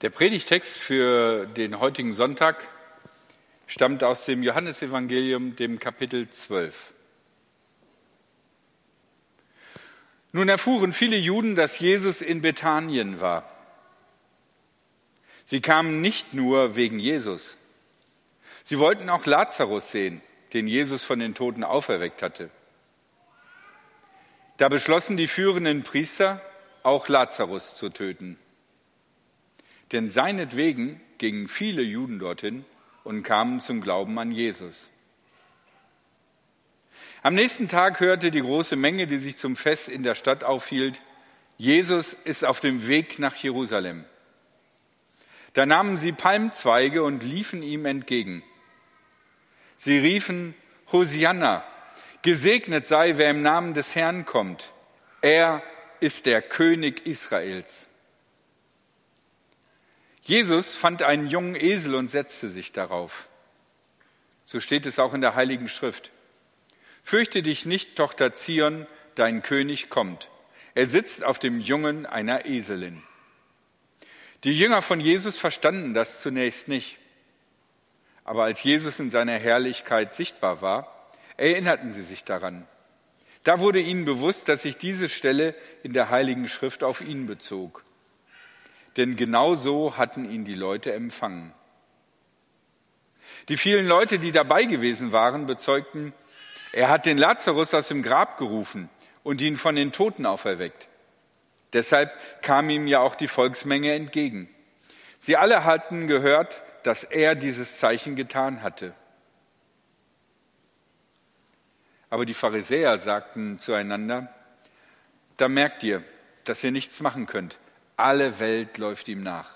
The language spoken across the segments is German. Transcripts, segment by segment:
Der Predigtext für den heutigen Sonntag stammt aus dem Johannesevangelium, dem Kapitel 12. Nun erfuhren viele Juden, dass Jesus in Bethanien war. Sie kamen nicht nur wegen Jesus. Sie wollten auch Lazarus sehen, den Jesus von den Toten auferweckt hatte. Da beschlossen die führenden Priester, auch Lazarus zu töten. Denn seinetwegen gingen viele Juden dorthin und kamen zum Glauben an Jesus. Am nächsten Tag hörte die große Menge, die sich zum Fest in der Stadt aufhielt, Jesus ist auf dem Weg nach Jerusalem. Da nahmen sie Palmzweige und liefen ihm entgegen. Sie riefen, Hosianna, gesegnet sei, wer im Namen des Herrn kommt. Er ist der König Israels. Jesus fand einen jungen Esel und setzte sich darauf. So steht es auch in der Heiligen Schrift. Fürchte dich nicht, Tochter Zion, dein König kommt. Er sitzt auf dem Jungen einer Eselin. Die Jünger von Jesus verstanden das zunächst nicht. Aber als Jesus in seiner Herrlichkeit sichtbar war, erinnerten sie sich daran. Da wurde ihnen bewusst, dass sich diese Stelle in der Heiligen Schrift auf ihn bezog denn genau so hatten ihn die Leute empfangen. Die vielen Leute, die dabei gewesen waren, bezeugten, er hat den Lazarus aus dem Grab gerufen und ihn von den Toten auferweckt. Deshalb kam ihm ja auch die Volksmenge entgegen. Sie alle hatten gehört, dass er dieses Zeichen getan hatte. Aber die Pharisäer sagten zueinander, da merkt ihr, dass ihr nichts machen könnt. Alle Welt läuft ihm nach.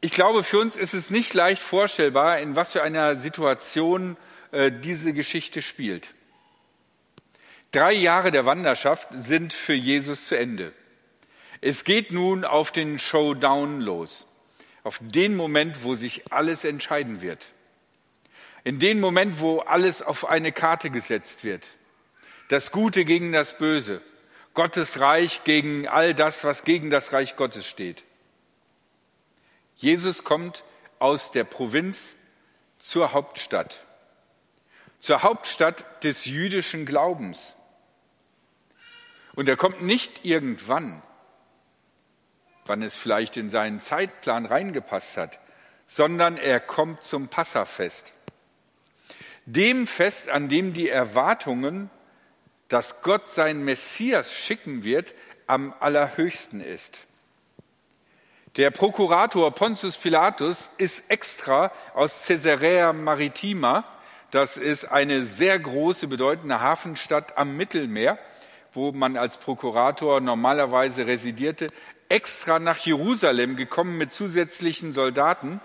Ich glaube, für uns ist es nicht leicht vorstellbar, in was für einer Situation äh, diese Geschichte spielt. Drei Jahre der Wanderschaft sind für Jesus zu Ende. Es geht nun auf den Showdown los, auf den Moment, wo sich alles entscheiden wird, in den Moment, wo alles auf eine Karte gesetzt wird das Gute gegen das Böse, Gottes Reich gegen all das, was gegen das Reich Gottes steht. Jesus kommt aus der Provinz zur Hauptstadt, zur Hauptstadt des jüdischen Glaubens. Und er kommt nicht irgendwann, wann es vielleicht in seinen Zeitplan reingepasst hat, sondern er kommt zum Passafest. Dem Fest, an dem die Erwartungen dass Gott sein Messias schicken wird, am allerhöchsten ist. Der Prokurator Pontius Pilatus ist extra aus Caesarea Maritima, das ist eine sehr große, bedeutende Hafenstadt am Mittelmeer, wo man als Prokurator normalerweise residierte, extra nach Jerusalem gekommen mit zusätzlichen Soldaten,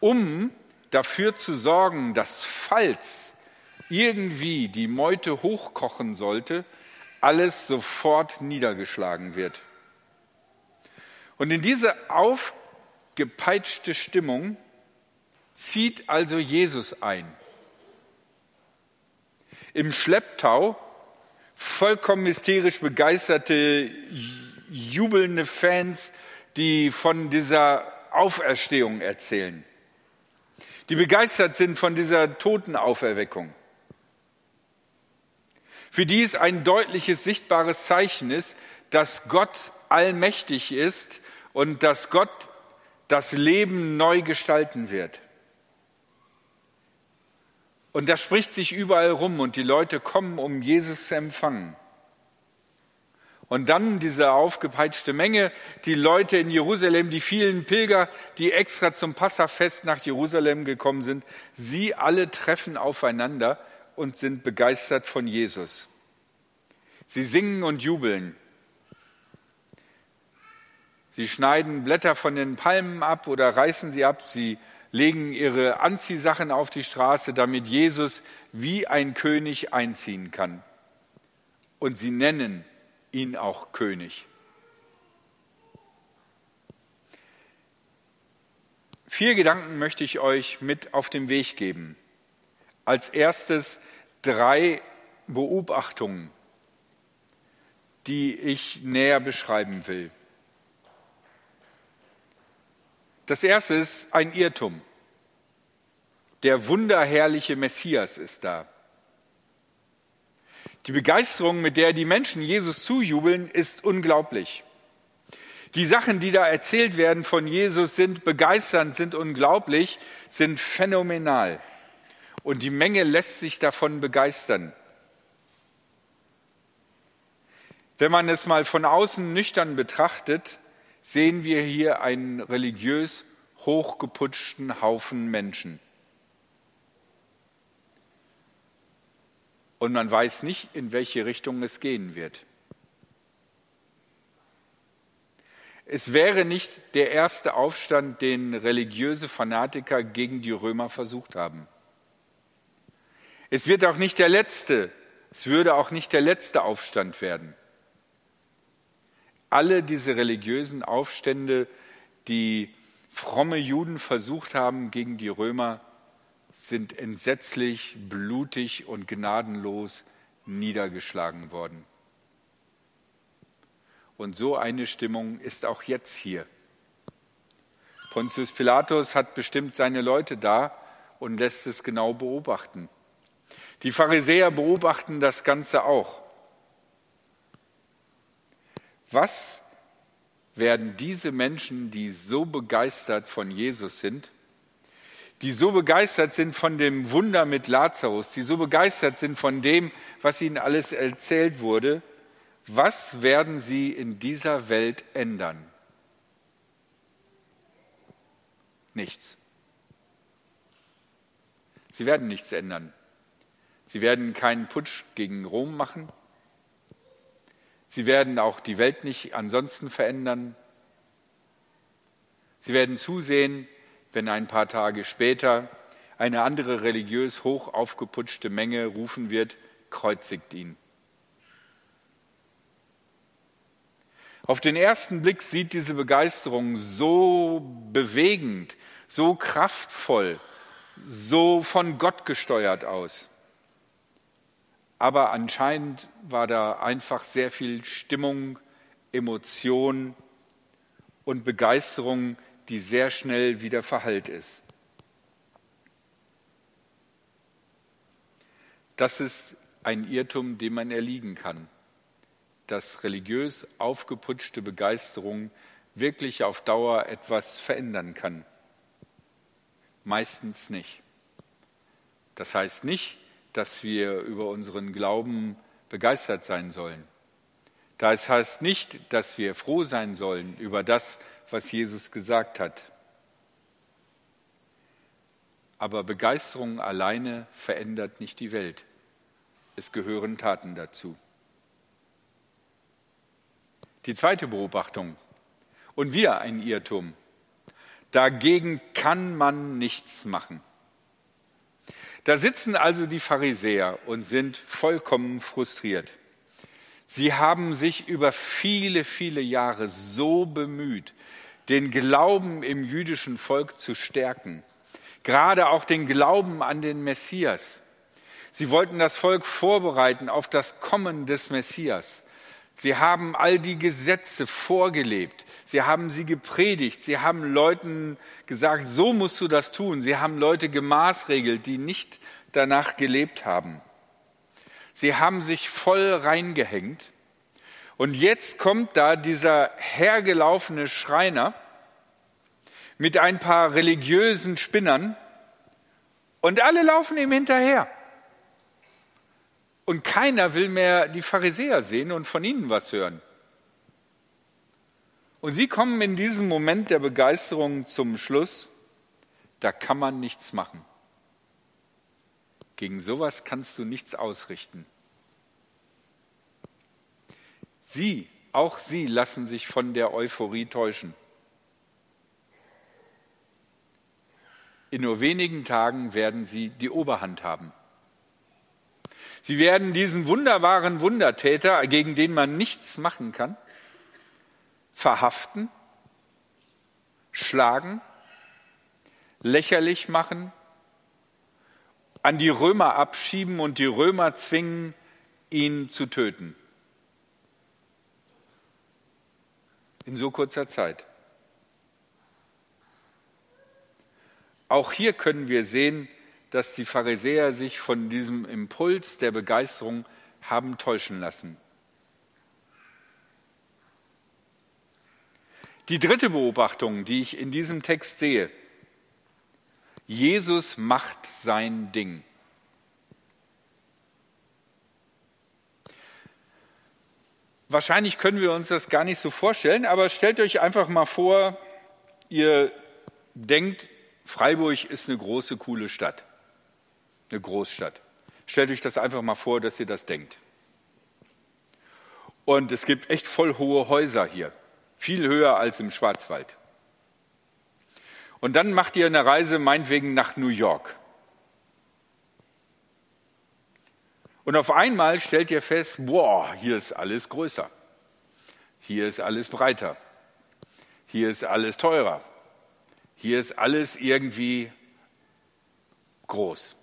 um dafür zu sorgen, dass falls irgendwie die Meute hochkochen sollte, alles sofort niedergeschlagen wird. Und in diese aufgepeitschte Stimmung zieht also Jesus ein. Im Schlepptau vollkommen hysterisch begeisterte, jubelnde Fans, die von dieser Auferstehung erzählen, die begeistert sind von dieser Totenauferweckung für die es ein deutliches, sichtbares Zeichen ist, dass Gott allmächtig ist und dass Gott das Leben neu gestalten wird. Und das spricht sich überall rum und die Leute kommen, um Jesus zu empfangen. Und dann diese aufgepeitschte Menge, die Leute in Jerusalem, die vielen Pilger, die extra zum Passafest nach Jerusalem gekommen sind, sie alle treffen aufeinander und sind begeistert von Jesus. Sie singen und jubeln. Sie schneiden Blätter von den Palmen ab oder reißen sie ab. Sie legen ihre Anziehsachen auf die Straße, damit Jesus wie ein König einziehen kann. Und sie nennen ihn auch König. Vier Gedanken möchte ich euch mit auf den Weg geben. Als erstes drei Beobachtungen. die ich näher beschreiben will. Das erste ist ein Irrtum. Der wunderherrliche Messias ist da. Die Begeisterung, mit der die Menschen Jesus zujubeln, ist unglaublich. Die Sachen, die da erzählt werden von Jesus, sind begeisternd, sind unglaublich, sind phänomenal. Und die Menge lässt sich davon begeistern. Wenn man es mal von außen nüchtern betrachtet, sehen wir hier einen religiös hochgeputschten Haufen Menschen. Und man weiß nicht, in welche Richtung es gehen wird. Es wäre nicht der erste Aufstand, den religiöse Fanatiker gegen die Römer versucht haben. Es wird auch nicht der letzte, es würde auch nicht der letzte Aufstand werden. Alle diese religiösen Aufstände, die fromme Juden versucht haben gegen die Römer, sind entsetzlich, blutig und gnadenlos niedergeschlagen worden. Und so eine Stimmung ist auch jetzt hier. Pontius Pilatus hat bestimmt seine Leute da und lässt es genau beobachten. Die Pharisäer beobachten das Ganze auch. Was werden diese Menschen, die so begeistert von Jesus sind, die so begeistert sind von dem Wunder mit Lazarus, die so begeistert sind von dem, was ihnen alles erzählt wurde, was werden sie in dieser Welt ändern? Nichts. Sie werden nichts ändern. Sie werden keinen Putsch gegen Rom machen. Sie werden auch die Welt nicht ansonsten verändern. Sie werden zusehen, wenn ein paar Tage später eine andere religiös hoch aufgeputschte Menge rufen wird, kreuzigt ihn. Auf den ersten Blick sieht diese Begeisterung so bewegend, so kraftvoll, so von Gott gesteuert aus. Aber anscheinend war da einfach sehr viel Stimmung, Emotion und Begeisterung, die sehr schnell wieder verhallt ist. Das ist ein Irrtum, dem man erliegen kann, dass religiös aufgeputschte Begeisterung wirklich auf Dauer etwas verändern kann. Meistens nicht. Das heißt nicht, dass wir über unseren Glauben begeistert sein sollen. Das heißt nicht, dass wir froh sein sollen über das, was Jesus gesagt hat. Aber Begeisterung alleine verändert nicht die Welt. Es gehören Taten dazu. Die zweite Beobachtung und wieder ein Irrtum. Dagegen kann man nichts machen. Da sitzen also die Pharisäer und sind vollkommen frustriert. Sie haben sich über viele, viele Jahre so bemüht, den Glauben im jüdischen Volk zu stärken, gerade auch den Glauben an den Messias. Sie wollten das Volk vorbereiten auf das Kommen des Messias. Sie haben all die Gesetze vorgelebt. Sie haben sie gepredigt. Sie haben Leuten gesagt, so musst du das tun. Sie haben Leute gemaßregelt, die nicht danach gelebt haben. Sie haben sich voll reingehängt. Und jetzt kommt da dieser hergelaufene Schreiner mit ein paar religiösen Spinnern und alle laufen ihm hinterher. Und keiner will mehr die Pharisäer sehen und von ihnen was hören. Und sie kommen in diesem Moment der Begeisterung zum Schluss, da kann man nichts machen. Gegen sowas kannst du nichts ausrichten. Sie, auch sie lassen sich von der Euphorie täuschen. In nur wenigen Tagen werden sie die Oberhand haben. Sie werden diesen wunderbaren Wundertäter, gegen den man nichts machen kann, verhaften, schlagen, lächerlich machen, an die Römer abschieben und die Römer zwingen, ihn zu töten. In so kurzer Zeit. Auch hier können wir sehen, dass die Pharisäer sich von diesem Impuls der Begeisterung haben täuschen lassen. Die dritte Beobachtung, die ich in diesem Text sehe, Jesus macht sein Ding. Wahrscheinlich können wir uns das gar nicht so vorstellen, aber stellt euch einfach mal vor, ihr denkt, Freiburg ist eine große, coole Stadt, eine Großstadt. Stellt euch das einfach mal vor, dass ihr das denkt. Und es gibt echt voll hohe Häuser hier, viel höher als im Schwarzwald. Und dann macht ihr eine Reise meinetwegen nach New York. Und auf einmal stellt ihr fest, boah, hier ist alles größer. Hier ist alles breiter. Hier ist alles teurer. Hier ist alles irgendwie groß.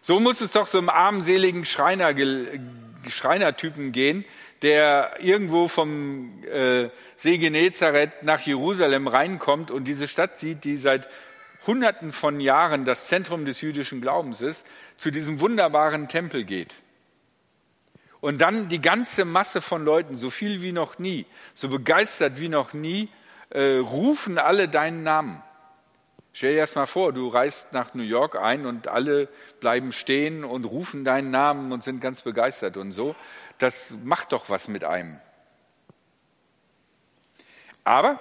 So muss es doch so einem armseligen Schreiner, Schreinertypen gehen, der irgendwo vom äh, See Genezareth nach Jerusalem reinkommt und diese Stadt sieht, die seit Hunderten von Jahren das Zentrum des jüdischen Glaubens ist, zu diesem wunderbaren Tempel geht. Und dann die ganze Masse von Leuten, so viel wie noch nie, so begeistert wie noch nie, äh, rufen alle deinen Namen. Stell dir das mal vor, du reist nach New York ein und alle bleiben stehen und rufen deinen Namen und sind ganz begeistert und so. Das macht doch was mit einem. Aber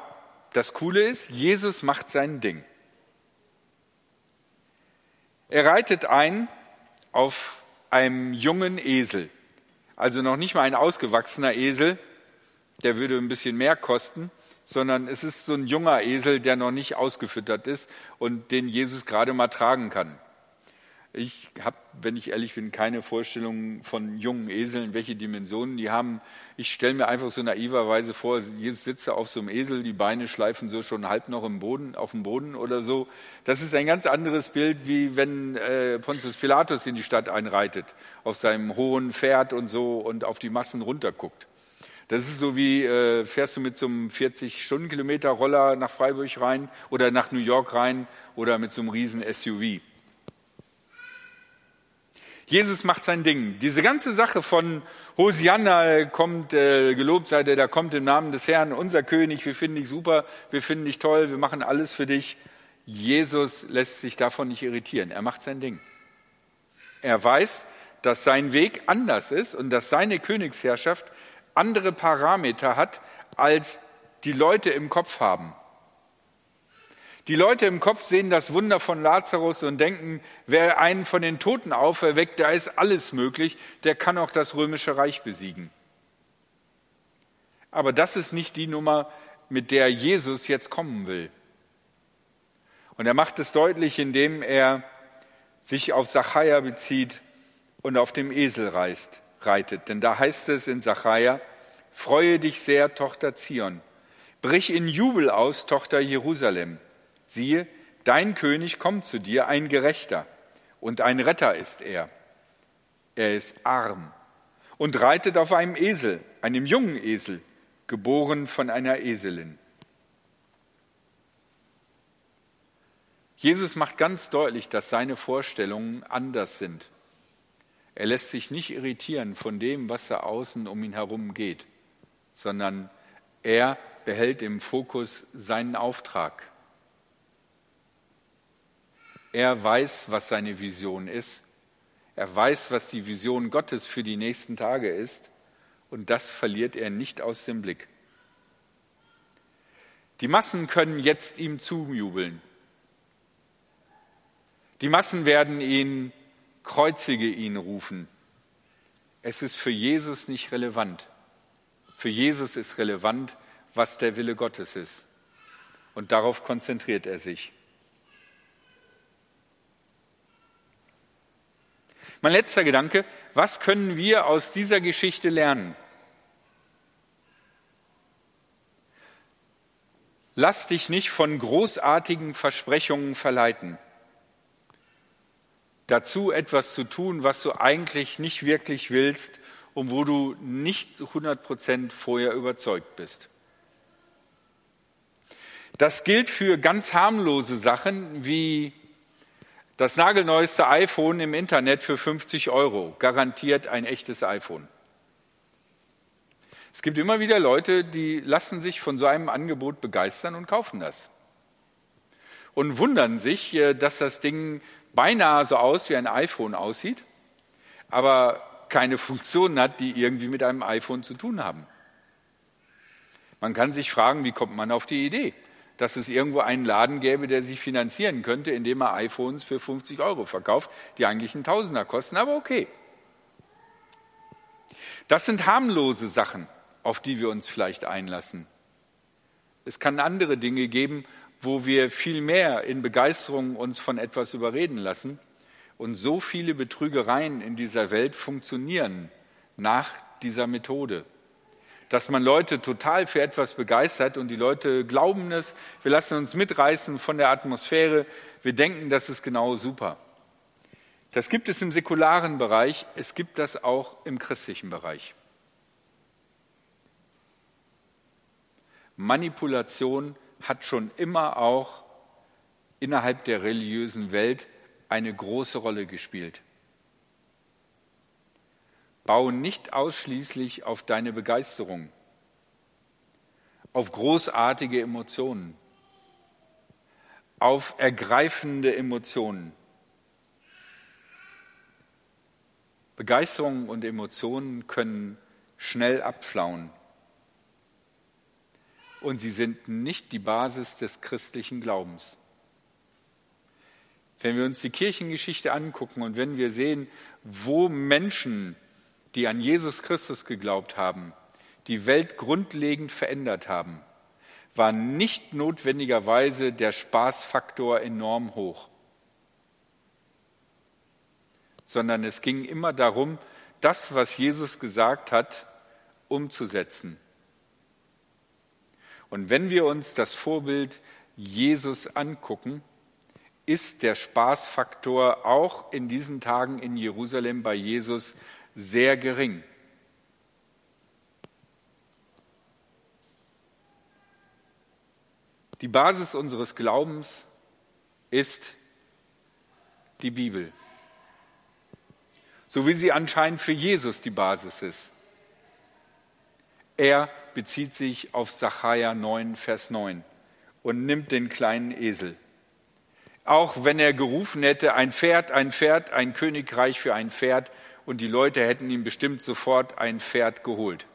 das Coole ist, Jesus macht sein Ding. Er reitet ein auf einem jungen Esel, also noch nicht mal ein ausgewachsener Esel, der würde ein bisschen mehr kosten, sondern es ist so ein junger Esel, der noch nicht ausgefüttert ist und den Jesus gerade mal tragen kann. Ich habe, wenn ich ehrlich bin, keine Vorstellung von jungen Eseln, welche Dimensionen die haben. Ich stelle mir einfach so naiverweise vor, Jesus sitzt auf so einem Esel, die Beine schleifen so schon halb noch im Boden, auf dem Boden oder so. Das ist ein ganz anderes Bild, wie wenn äh, Pontius Pilatus in die Stadt einreitet, auf seinem hohen Pferd und so und auf die Massen runterguckt. Das ist so wie, äh, fährst du mit so einem 40-Stundenkilometer-Roller nach Freiburg rein oder nach New York rein oder mit so einem riesen SUV. Jesus macht sein Ding. Diese ganze Sache von Hosianna kommt, äh, gelobt sei der, da kommt im Namen des Herrn, unser König, wir finden dich super, wir finden dich toll, wir machen alles für dich. Jesus lässt sich davon nicht irritieren. Er macht sein Ding. Er weiß, dass sein Weg anders ist und dass seine Königsherrschaft andere Parameter hat, als die Leute im Kopf haben. Die Leute im Kopf sehen das Wunder von Lazarus und denken, wer einen von den Toten auferweckt, da ist alles möglich, der kann auch das römische Reich besiegen. Aber das ist nicht die Nummer, mit der Jesus jetzt kommen will. Und er macht es deutlich, indem er sich auf Zachariah bezieht und auf dem Esel reist, reitet. Denn da heißt es in Zachariah, freue dich sehr, Tochter Zion. Brich in Jubel aus, Tochter Jerusalem Siehe, dein König kommt zu dir, ein Gerechter, und ein Retter ist er. Er ist arm und reitet auf einem Esel, einem jungen Esel, geboren von einer Eselin. Jesus macht ganz deutlich, dass seine Vorstellungen anders sind. Er lässt sich nicht irritieren von dem, was da außen um ihn herum geht, sondern er behält im Fokus seinen Auftrag. Er weiß, was seine Vision ist. Er weiß, was die Vision Gottes für die nächsten Tage ist. Und das verliert er nicht aus dem Blick. Die Massen können jetzt ihm zujubeln. Die Massen werden ihn, kreuzige ihn rufen. Es ist für Jesus nicht relevant. Für Jesus ist relevant, was der Wille Gottes ist. Und darauf konzentriert er sich. Mein letzter Gedanke, was können wir aus dieser Geschichte lernen? Lass dich nicht von großartigen Versprechungen verleiten. Dazu etwas zu tun, was du eigentlich nicht wirklich willst und wo du nicht 100% vorher überzeugt bist. Das gilt für ganz harmlose Sachen wie das nagelneueste iPhone im Internet für 50 Euro, garantiert ein echtes iPhone. Es gibt immer wieder Leute, die lassen sich von so einem Angebot begeistern und kaufen das. Und wundern sich, äh, dass das Ding beinahe so aus wie ein iPhone aussieht, aber keine Funktionen hat, die irgendwie mit einem iPhone zu tun haben. Man kann sich fragen, wie kommt man auf die Idee? dass es irgendwo einen Laden gäbe, der sich finanzieren könnte, indem er iPhones für 50 Euro verkauft, die eigentlich einen Tausender kosten, aber okay. Das sind harmlose Sachen, auf die wir uns vielleicht einlassen. Es kann andere Dinge geben, wo wir viel mehr in Begeisterung uns von etwas überreden lassen. Und so viele Betrügereien in dieser Welt funktionieren nach dieser Methode dass man Leute total für etwas begeistert und die Leute glauben es, wir lassen uns mitreißen von der Atmosphäre, wir denken, das ist genau super. Das gibt es im säkularen Bereich, es gibt das auch im christlichen Bereich. Manipulation hat schon immer auch innerhalb der religiösen Welt eine große Rolle gespielt. Bau nicht ausschließlich auf deine Begeisterung, auf großartige Emotionen, auf ergreifende Emotionen. Begeisterung und Emotionen können schnell abflauen. Und sie sind nicht die Basis des christlichen Glaubens. Wenn wir uns die Kirchengeschichte angucken und wenn wir sehen, wo Menschen die an Jesus Christus geglaubt haben, die Welt grundlegend verändert haben, war nicht notwendigerweise der Spaßfaktor enorm hoch, sondern es ging immer darum, das, was Jesus gesagt hat, umzusetzen. Und wenn wir uns das Vorbild Jesus angucken, ist der Spaßfaktor auch in diesen Tagen in Jerusalem bei Jesus sehr gering. Die Basis unseres Glaubens ist die Bibel, so wie sie anscheinend für Jesus die Basis ist. Er bezieht sich auf Sacharja 9, Vers 9 und nimmt den kleinen Esel. Auch wenn er gerufen hätte, ein Pferd, ein Pferd, ein Königreich für ein Pferd, und die Leute hätten ihm bestimmt sofort ein Pferd geholt.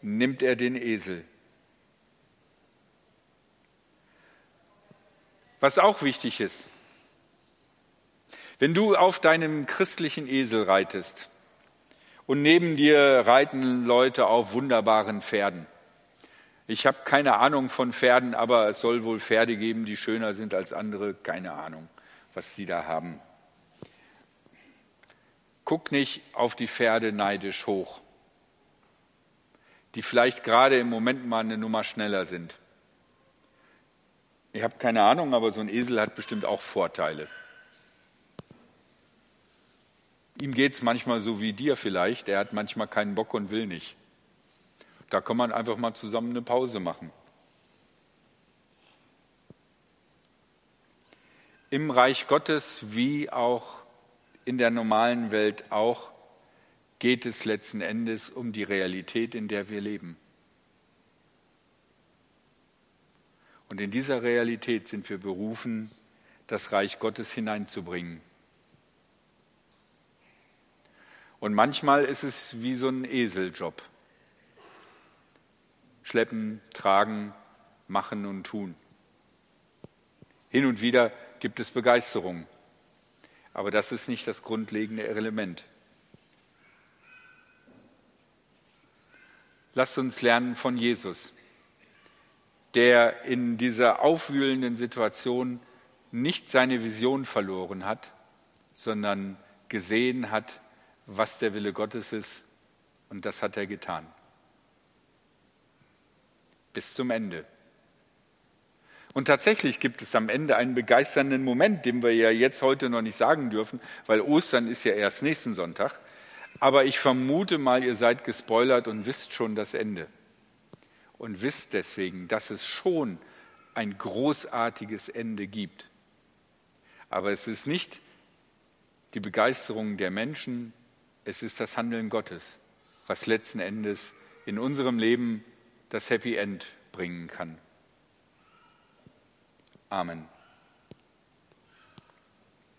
Nimmt er den Esel. Was auch wichtig ist, wenn du auf deinem christlichen Esel reitest und neben dir reiten Leute auf wunderbaren Pferden. Ich habe keine Ahnung von Pferden, aber es soll wohl Pferde geben, die schöner sind als andere. Keine Ahnung, was sie da haben. Guck nicht auf die Pferde neidisch hoch, die vielleicht gerade im Moment mal eine Nummer schneller sind. Ich habe keine Ahnung, aber so ein Esel hat bestimmt auch Vorteile. Ihm geht es manchmal so wie dir vielleicht. Er hat manchmal keinen Bock und will nicht. Da kann man einfach mal zusammen eine Pause machen. Im Reich Gottes wie auch in der normalen Welt auch, geht es letzten Endes um die Realität, in der wir leben. Und in dieser Realität sind wir berufen, das Reich Gottes hineinzubringen. Und manchmal ist es wie so ein Eseljob. Schleppen, tragen, machen und tun. Hin und wieder gibt es Begeisterung. Aber das ist nicht das grundlegende Element. Lasst uns lernen von Jesus, der in dieser aufwühlenden Situation nicht seine Vision verloren hat, sondern gesehen hat, was der Wille Gottes ist, und das hat er getan. Bis zum Ende. Und tatsächlich gibt es am Ende einen begeisternden Moment, den wir ja jetzt heute noch nicht sagen dürfen, weil Ostern ist ja erst nächsten Sonntag. Aber ich vermute mal, ihr seid gespoilert und wisst schon das Ende. Und wisst deswegen, dass es schon ein großartiges Ende gibt. Aber es ist nicht die Begeisterung der Menschen, es ist das Handeln Gottes, was letzten Endes in unserem Leben das Happy End bringen kann. Amen.